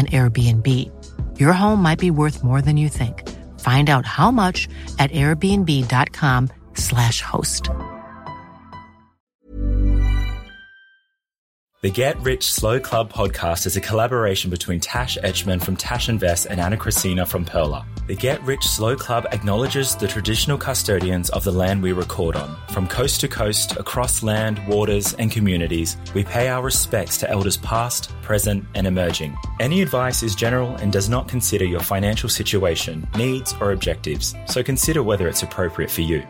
an Airbnb. Your home might be worth more than you think. Find out how much at airbnb.com/slash host. The Get Rich Slow Club podcast is a collaboration between Tash Etschmann from Tash Invest and Ana Kresina from Pearler. The Get Rich Slow Club acknowledges the traditional custodians of the land we record on. From coast to coast, across land, waters, and communities, we pay our respects to elders past, present, and emerging. Any advice is general and does not consider your financial situation, needs, or objectives, so consider whether it's appropriate for you.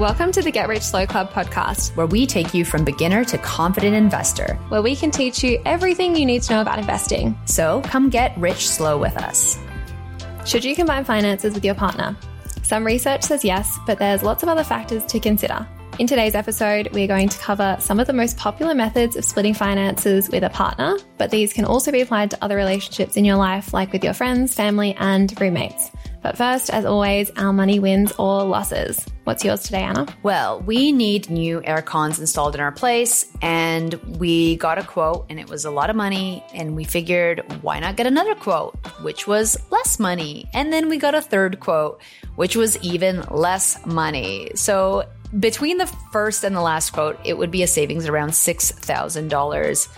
Welcome to the Get Rich Slow Club podcast, where we take you from beginner to confident investor. where we can teach you everything you need to know about investing. So come get rich slow with us. Should you combine finances with your partner? Some research says yes, but there's lots of other factors to consider. In today's episode, we're going to cover some of the most popular methods of splitting finances with a partner, but these can also be applied to other relationships in your life, like with your friends, family, and roommates. But first, as always, our money wins or losses. What's yours today, Ana? Well, we need new air cons installed in our place, and we got a quote, and it was a lot of money. And we figured, why not get another quote, which was less money? And then we got a third quote, which was even less money. So between the first and the last quote, it would be a savings around $6,000,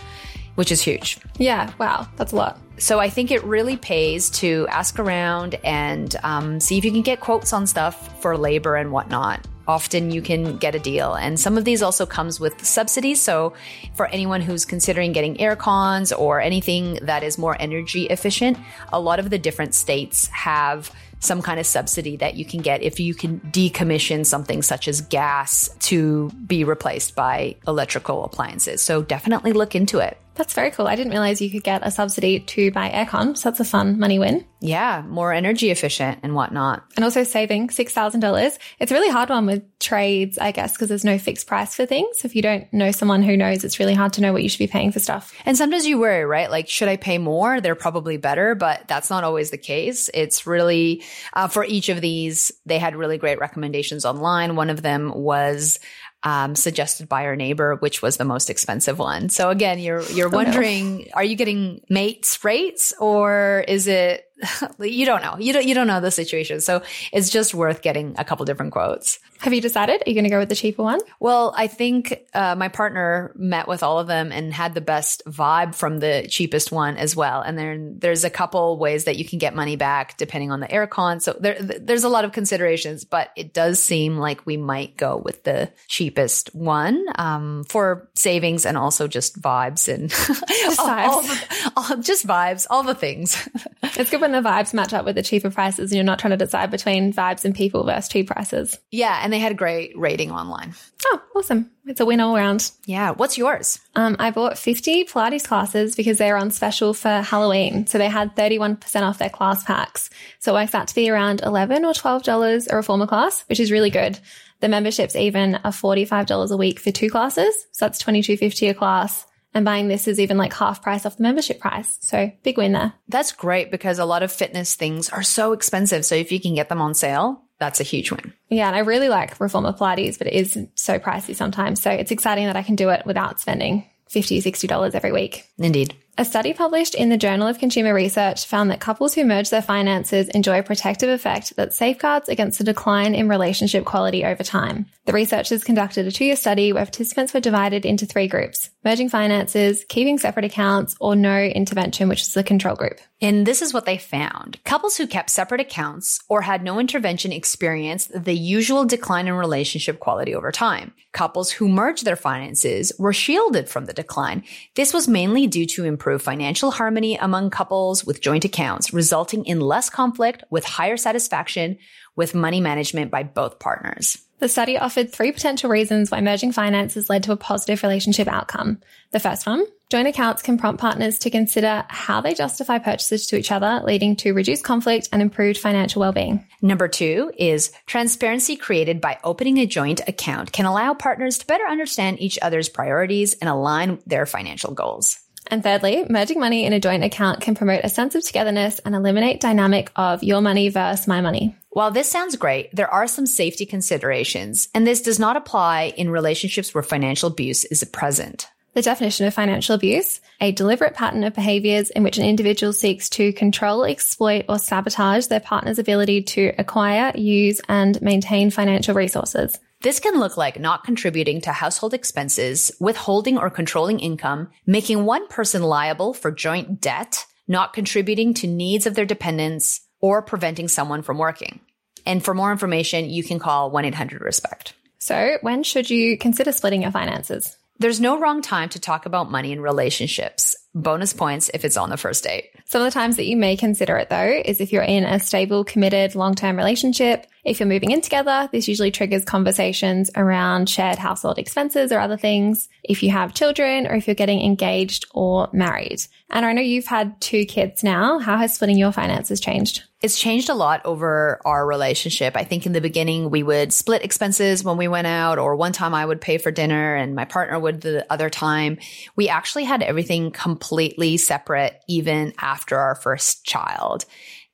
which is huge. Yeah, wow, that's a lot. So I think it really pays to ask around and um, see if you can get quotes on stuff for labor and whatnot. Often you can get a deal, and some of these also comes with subsidies. So for anyone who's considering getting air cons or anything that is more energy efficient, a lot of the different states have some kind of subsidy that you can get if you can decommission something such as gas to be replaced by electrical appliances. So definitely look into it. That's very cool. I didn't realize you could get a subsidy to buy aircon, so that's a fun money win. Yeah, more energy efficient and whatnot. And also saving $6,000. It's a really hard one with trades, I guess, because there's no fixed price for things. If you don't know someone who knows, it's really hard to know what you should be paying for stuff. And sometimes you worry, right? Like, should I pay more? They're probably better, but that's not always the case. It's really, uh, for each of these, they had really great recommendations online. One of them was, um, suggested by our neighbor, which was the most expensive one. So again, you're, you're wondering, are you getting mates rates or is it, you don't know. You don't, you don't know the situation. So it's just worth getting a couple different quotes. Have you decided? Are you going to go with the cheaper one? Well, I think uh, my partner met with all of them and had the best vibe from the cheapest one as well. And then there's a couple ways that you can get money back depending on the aircon. So there, there's a lot of considerations, but it does seem like we might go with the cheapest one um, for savings and also just vibes and Just all- vibes. all the- all- just vibes, all the things. It's good when the vibes match up with the cheaper prices and you're not trying to decide between vibes and people versus cheap prices. yeah, and they had a great rating online. Oh, awesome. It's a win all around. Yeah, what's yours? Um, I bought 50 Pilates classes because they were on special for Halloween. So they had 31% off their class packs. So it works out to be around 11 or $12 a reformer class, which is really good. The memberships even are $45 a week for two classes. So that's $22.50 a class. And buying this is even like half price off the membership price. So big win there. That's great because a lot of fitness things are so expensive. So if you can get them on sale, that's a huge win. Yeah, and I really like Reformer Pilates, but it is so pricey sometimes. So it's exciting that I can do it without spending $50, $60 every week. Indeed. A study published in the Journal of Consumer Research found that couples who merge their finances enjoy a protective effect that safeguards against a decline in relationship quality over time. The researchers conducted a two year study where participants were divided into three groups merging finances, keeping separate accounts, or no intervention, which is the control group. And this is what they found. Couples who kept separate accounts or had no intervention experienced the usual decline in relationship quality over time. Couples who merged their finances were shielded from the decline. This was mainly due to improved financial harmony among couples with joint accounts, resulting in less conflict with higher satisfaction with money management by both partners. The study offered three potential reasons why merging finances led to a positive relationship outcome. The first one, joint accounts can prompt partners to consider how they justify purchases to each other, leading to reduced conflict and improved financial well-being. Number two is transparency created by opening a joint account can allow partners to better understand each other's priorities and align their financial goals. And thirdly, merging money in a joint account can promote a sense of togetherness and eliminate dynamic of your money versus my money. While this sounds great, there are some safety considerations, and this does not apply in relationships where financial abuse is present. The definition of financial abuse, a deliberate pattern of behaviors in which an individual seeks to control, exploit, or sabotage their partner's ability to acquire, use, and maintain financial resources. This can look like not contributing to household expenses, withholding or controlling income, making one person liable for joint debt, not contributing to needs of their dependents, or preventing someone from working. And for more information, you can call 1-800-RESPECT. So when should you consider splitting your finances? There's no wrong time to talk about money in relationships. Bonus points if it's on the first date. Some of the times that you may consider it though is if you're in a stable, committed, long-term relationship. If you're moving in together, this usually triggers conversations around shared household expenses or other things. If you have children or if you're getting engaged or married. And I know you've had two kids now. How has splitting your finances changed? It's changed a lot over our relationship. I think in the beginning we would split expenses when we went out or one time I would pay for dinner and my partner would the other time. We actually had everything completely separate even after our first child.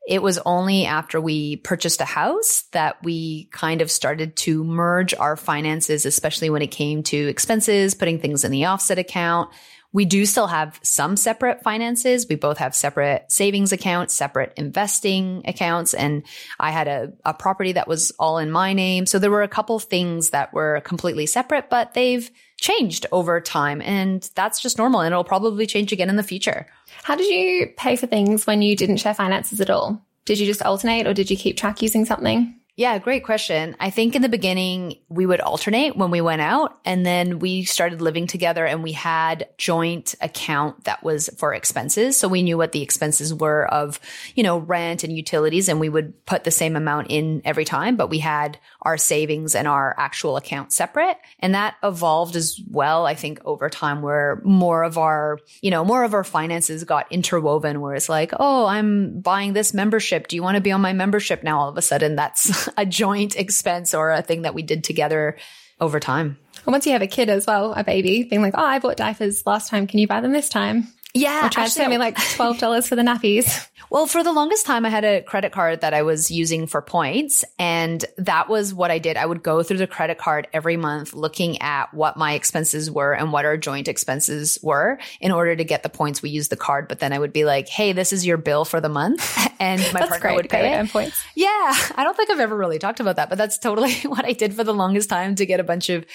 It was only after we purchased a house that we kind of started to merge our finances, especially when it came to expenses, putting things in the offset account. We do still have some separate finances. We both have separate savings accounts, separate investing accounts. And I had a, a property that was all in my name. So there were a couple things that were completely separate, but they've changed over time. And that's just normal. And it'll probably change again in the future. How did you pay for things when you didn't share finances at all? Did you just alternate or did you keep track using something? Yeah, great question. I think in the beginning we would alternate when we went out and then we started living together and we had joint account that was for expenses. So we knew what the expenses were of, you know, rent and utilities and we would put the same amount in every time, but we had our savings and our actual account separate. And that evolved as well, I think over time where more of our, you know, more of our finances got interwoven where it's like, oh, I'm buying this membership. Do you want to be on my membership now? All of a sudden that's a joint expense or a thing that we did together over time. And once you have a kid as well, a baby, being like, oh, I bought diapers last time. Can you buy them this time? Yeah. Or try to send me like $12 for the nappies. Well, for the longest time, I had a credit card that I was using for points. And that was what I did. I would go through the credit card every month looking at what my expenses were and what our joint expenses were in order to get the points. We use the card, but then I would be like, Hey, this is your bill for the month. And my partner great. would pay it. points. Yeah. I don't think I've ever really talked about that, but that's totally what I did for the longest time to get a bunch of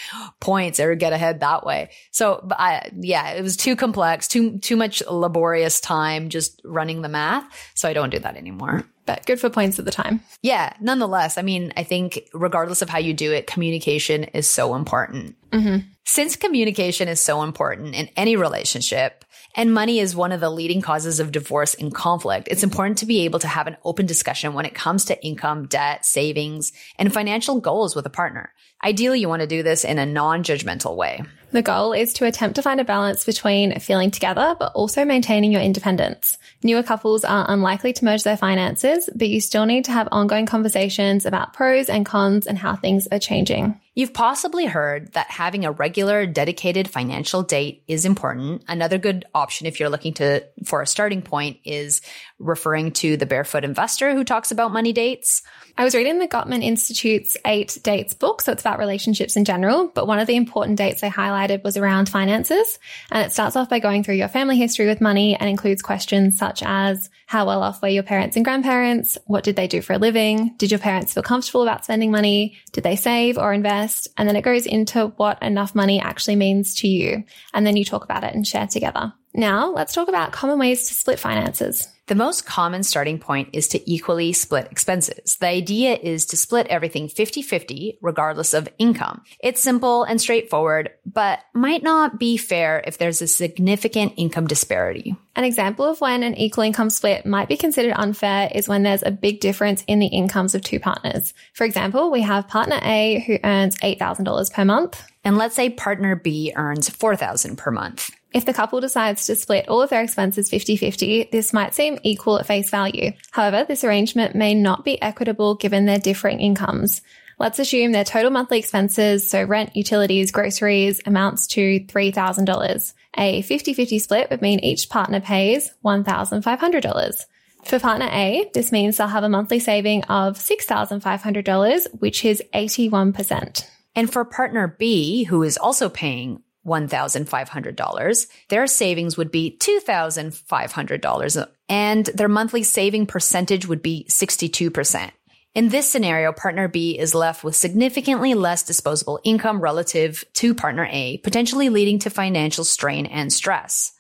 points or get ahead that way. So, but I, yeah, it was too complex, too, too much laborious time just running the math. So I don't do that anymore. But good for points at the time. Yeah, nonetheless, I mean, I think regardless of how you do it, communication is so important. Mm-hmm. Since communication is so important in any relationship, and money is one of the leading causes of divorce and conflict, it's important to be able to have an open discussion when it comes to income, debt, savings, and financial goals with a partner. Ideally, you want to do this in a non-judgmental way. The goal is to attempt to find a balance between feeling together, but also maintaining your independence. Newer couples are unlikely to merge their finances, but you still need to have ongoing conversations about pros and cons and how things are changing. You've possibly heard that having a regular dedicated financial date is important. Another good option if you're looking to for a starting point is referring to the Barefoot Investor who talks about money dates. I was reading the Gottman Institute's Eight Dates book, so it's about relationships in general. But one of the important dates they highlighted was around finances. And it starts off by going through your family history with money and includes questions such as how well off were your parents and grandparents? What did they do for a living? Did your parents feel comfortable about spending money? Did they save or invest? And then it goes into what enough money actually means to you. And then you talk about it and share together. Now let's talk about common ways to split finances. The most common starting point is to equally split expenses. The idea is to split everything 50-50 regardless of income. It's simple and straightforward, but might not be fair if there's a significant income disparity. An example of when an equal income split might be considered unfair is when there's a big difference in the incomes of two partners. For example, we have partner A who earns $8,000 per month. And let's say partner B earns 4000 per month. If the couple decides to split all of their expenses 50-50, this might seem equal at face value. However, this arrangement may not be equitable given their differing incomes. Let's assume their total monthly expenses, so rent, utilities, groceries, amounts to $3,000. A 50-50 split would mean each partner pays $1,500. For partner A, this means they'll have a monthly saving of $6,500, which is 81%. And for partner B, who is also paying $1,500. Their savings would be $2,500 and their monthly saving percentage would be 62%. In this scenario, partner B is left with significantly less disposable income relative to partner A, potentially leading to financial strain and stress.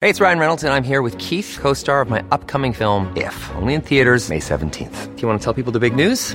Hey, it's Ryan Reynolds, and I'm here with Keith, co star of my upcoming film, If, only in theaters, May 17th. Do you want to tell people the big news?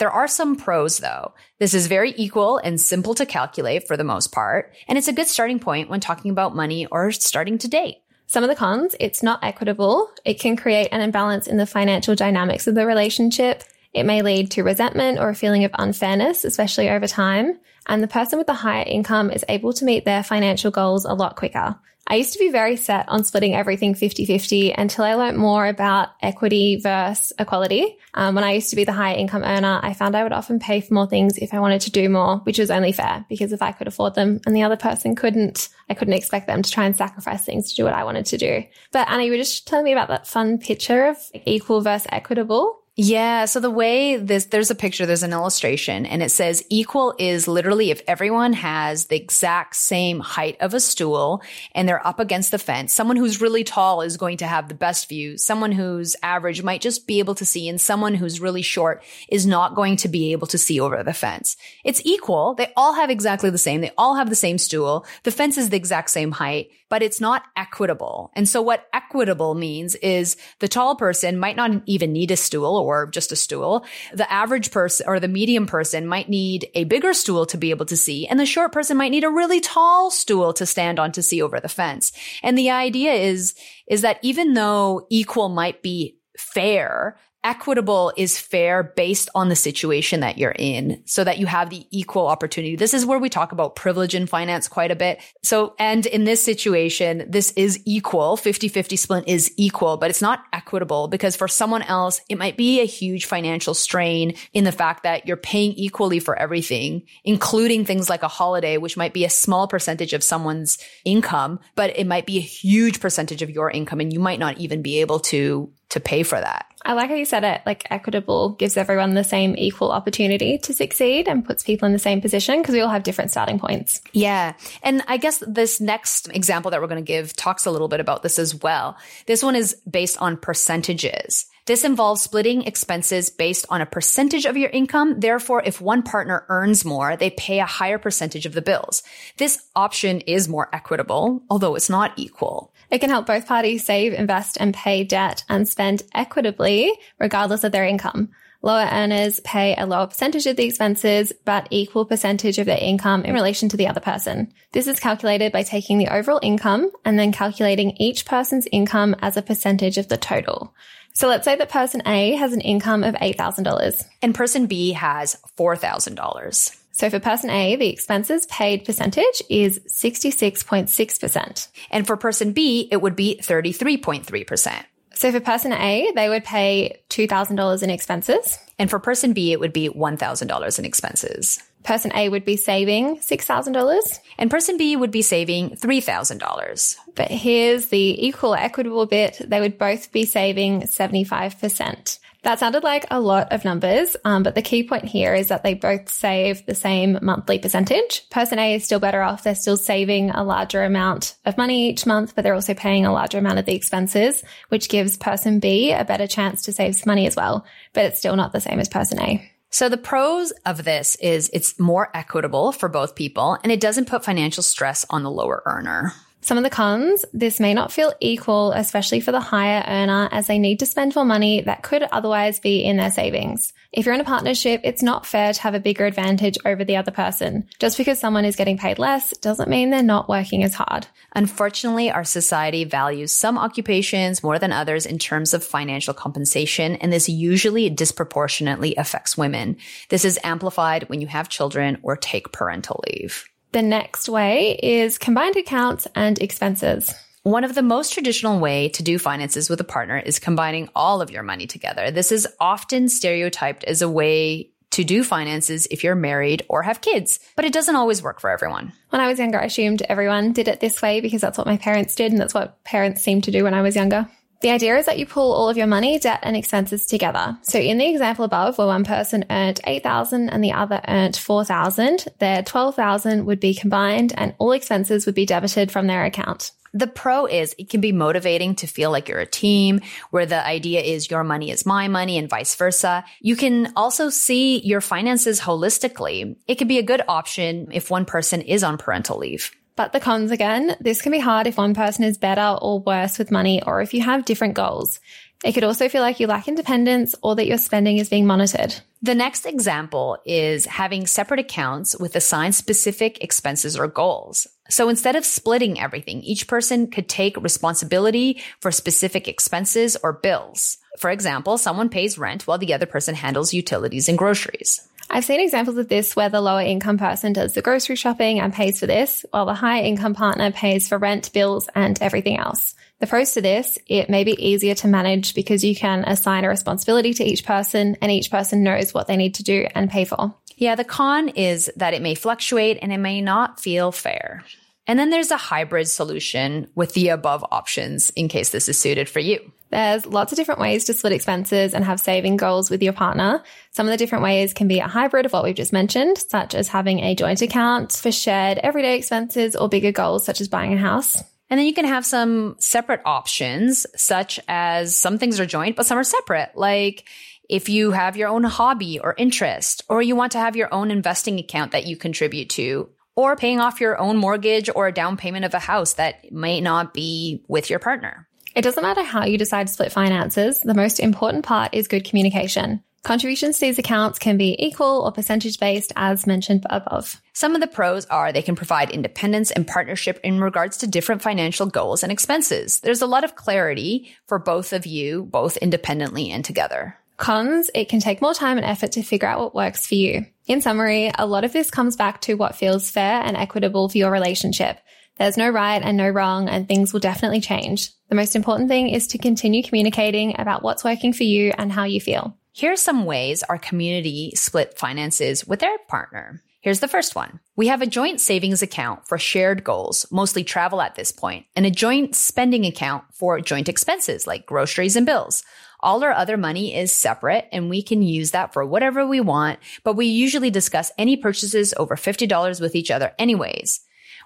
There are some pros though. This is very equal and simple to calculate for the most part, and it's a good starting point when talking about money or starting to date. Some of the cons, it's not equitable. It can create an imbalance in the financial dynamics of the relationship. It may lead to resentment or a feeling of unfairness, especially over time. And the person with the higher income is able to meet their financial goals a lot quicker. I used to be very set on splitting everything 50-50 until I learned more about equity versus equality. Um, when I used to be the high income earner, I found I would often pay for more things if I wanted to do more, which was only fair because if I could afford them and the other person couldn't, I couldn't expect them to try and sacrifice things to do what I wanted to do. But Ana, you were just telling me about that fun picture of equal versus equitable. Yeah. So the way this, there's a picture, there's an illustration and it says equal is literally if everyone has the exact same height of a stool and they're up against the fence, someone who's really tall is going to have the best view. Someone who's average might just be able to see and someone who's really short is not going to be able to see over the fence. It's equal. They all have exactly the same. They all have the same stool. The fence is the exact same height, but it's not equitable. And so what equitable means is the tall person might not even need a stool or just a stool. The average person or the medium person might need a bigger stool to be able to see. And the short person might need a really tall stool to stand on to see over the fence. And the idea is, is that even though equal might be fair, equitable is fair based on the situation that you're in so that you have the equal opportunity. This is where we talk about privilege in finance quite a bit. So, and in this situation, this is equal. 50-50 split is equal, but it's not equitable because for someone else, it might be a huge financial strain in the fact that you're paying equally for everything, including things like a holiday, which might be a small percentage of someone's income, but it might be a huge percentage of your income and you might not even be able to to pay for that. I like how you said it like equitable gives everyone the same equal opportunity to succeed and puts people in the same position because we all have different starting points. Yeah. And I guess this next example that we're going to give talks a little bit about this as well. This one is based on percentages. This involves splitting expenses based on a percentage of your income. Therefore, if one partner earns more, they pay a higher percentage of the bills. This option is more equitable, although it's not equal. It can help both parties save, invest, and pay debt and spend equitably regardless of their income. Lower earners pay a lower percentage of the expenses, but equal percentage of their income in relation to the other person. This is calculated by taking the overall income and then calculating each person's income as a percentage of the total. So let's say that person A has an income of $8,000. And person B has $4,000. So for person A, the expenses paid percentage is 66.6%. And for person B, it would be 33.3%. So for person A, they would pay $2,000 in expenses. And for person B, it would be $1,000 in expenses. Person A would be saving $6,000. And person B would be saving $3,000. But here's the equal equitable bit. They would both be saving 75%. That sounded like a lot of numbers, um, but the key point here is that they both save the same monthly percentage. Person A is still better off. They're still saving a larger amount of money each month, but they're also paying a larger amount of the expenses, which gives person B a better chance to save some money as well. But it's still not the same as person A. So the pros of this is it's more equitable for both people and it doesn't put financial stress on the lower earner. Some of the cons, this may not feel equal, especially for the higher earner, as they need to spend more money that could otherwise be in their savings. If you're in a partnership, it's not fair to have a bigger advantage over the other person. Just because someone is getting paid less doesn't mean they're not working as hard. Unfortunately, our society values some occupations more than others in terms of financial compensation, and this usually disproportionately affects women. This is amplified when you have children or take parental leave. The next way is combined accounts and expenses. One of the most traditional way to do finances with a partner is combining all of your money together. This is often stereotyped as a way to do finances if you're married or have kids, but it doesn't always work for everyone. When I was younger, I assumed everyone did it this way because that's what my parents did and that's what parents seemed to do when I was younger. The idea is that you pull all of your money, debt, and expenses together. So in the example above, where one person earned 8,000 and the other earned 4,000, their 12,000 would be combined and all expenses would be debited from their account. The pro is it can be motivating to feel like you're a team where the idea is your money is my money and vice versa. You can also see your finances holistically. It can be a good option if one person is on parental leave. But the cons again, this can be hard if one person is better or worse with money or if you have different goals. It could also feel like you lack independence or that your spending is being monitored. The next example is having separate accounts with assigned specific expenses or goals. So instead of splitting everything, each person could take responsibility for specific expenses or bills. For example, someone pays rent while the other person handles utilities and groceries. I've seen examples of this where the lower income person does the grocery shopping and pays for this, while the higher income partner pays for rent, bills, and everything else. The pros to this, it may be easier to manage because you can assign a responsibility to each person and each person knows what they need to do and pay for. Yeah, the con is that it may fluctuate and it may not feel fair. And then there's a hybrid solution with the above options in case this is suited for you. There's lots of different ways to split expenses and have saving goals with your partner. Some of the different ways can be a hybrid of what we've just mentioned, such as having a joint account for shared everyday expenses or bigger goals, such as buying a house. And then you can have some separate options, such as some things are joint, but some are separate. Like if you have your own hobby or interest, or you want to have your own investing account that you contribute to, or paying off your own mortgage or a down payment of a house that may not be with your partner. It doesn't matter how you decide to split finances. The most important part is good communication. Contributions to these accounts can be equal or percentage based as mentioned above. Some of the pros are they can provide independence and partnership in regards to different financial goals and expenses. There's a lot of clarity for both of you, both independently and together. Cons, it can take more time and effort to figure out what works for you. In summary, a lot of this comes back to what feels fair and equitable for your relationship. There's no right and no wrong, and things will definitely change. The most important thing is to continue communicating about what's working for you and how you feel. Here are some ways our community split finances with their partner. Here's the first one. We have a joint savings account for shared goals, mostly travel at this point, and a joint spending account for joint expenses like groceries and bills. All our other money is separate and we can use that for whatever we want, but we usually discuss any purchases over $50 with each other anyways.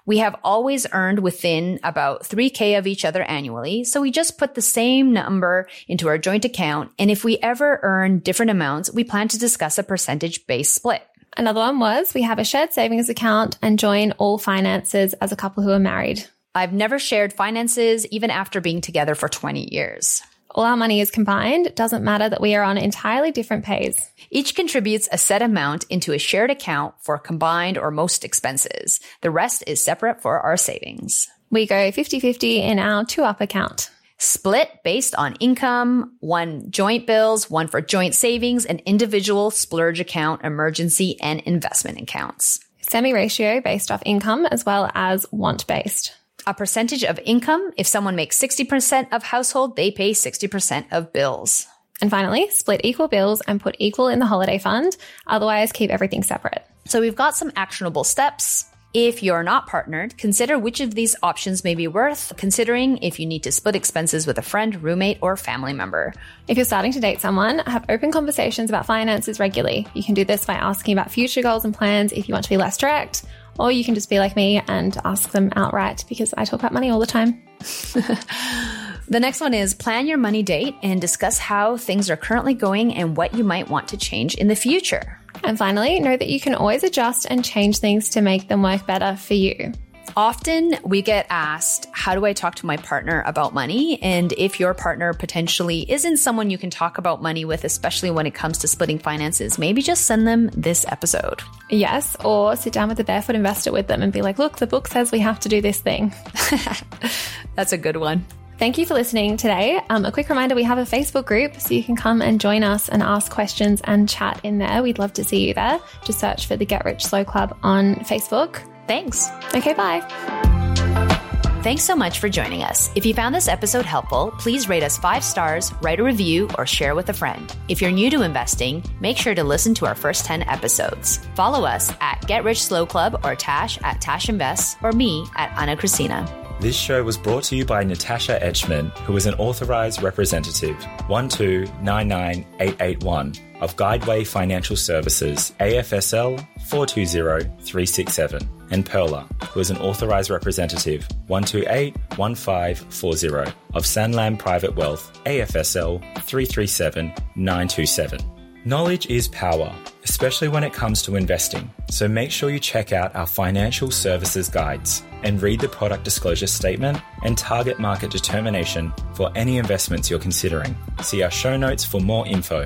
We have always earned within about 3K of each other annually. So we just put the same number into our joint account. And if we ever earn different amounts, we plan to discuss a percentage based split. Another one was we have a shared savings account and join all finances as a couple who are married. I've never shared finances even after being together for 20 years. All our money is combined. It doesn't matter that we are on entirely different pays. Each contributes a set amount into a shared account for combined or most expenses. The rest is separate for our savings. We go 50 50 in our two up account. Split based on income, one joint bills, one for joint savings, and individual splurge account, emergency, and investment accounts. Semi ratio based off income as well as want based a percentage of income. If someone makes 60% of household, they pay 60% of bills. And finally, split equal bills and put equal in the holiday fund. Otherwise, keep everything separate. So we've got some actionable steps. If you're not partnered, consider which of these options may be worth considering if you need to split expenses with a friend, roommate, or family member. If you're starting to date someone, have open conversations about finances regularly. You can do this by asking about future goals and plans if you want to be less direct or you can just be like me and ask them outright because I talk about money all the time. the next one is plan your money date and discuss how things are currently going and what you might want to change in the future. And finally, know that you can always adjust and change things to make them work better for you. Often we get asked, How do I talk to my partner about money? And if your partner potentially isn't someone you can talk about money with, especially when it comes to splitting finances, maybe just send them this episode. Yes, or sit down with the barefoot investor with them and be like, Look, the book says we have to do this thing. That's a good one. Thank you for listening today. Um, a quick reminder we have a Facebook group, so you can come and join us and ask questions and chat in there. We'd love to see you there. Just search for the Get Rich Slow Club on Facebook. Thanks. Okay, bye. Thanks so much for joining us. If you found this episode helpful, please rate us five stars, write a review, or share with a friend. If you're new to investing, make sure to listen to our first 10 episodes. Follow us at Get Rich Slow Club or Tash at Tash Invest or me at Ana Kresina. This show was brought to you by Natasha Etschmann, who is an authorized representative 1299881 of Guideway Financial Services, AFSL 420367, and Pearler, who is an authorized representative 1281540 of Sanlam Private Wealth, AFSL 337927. Knowledge is power, especially when it comes to investing. So make sure you check out our financial services guides and read the product disclosure statement and target market determination for any investments you're considering. See our show notes for more info.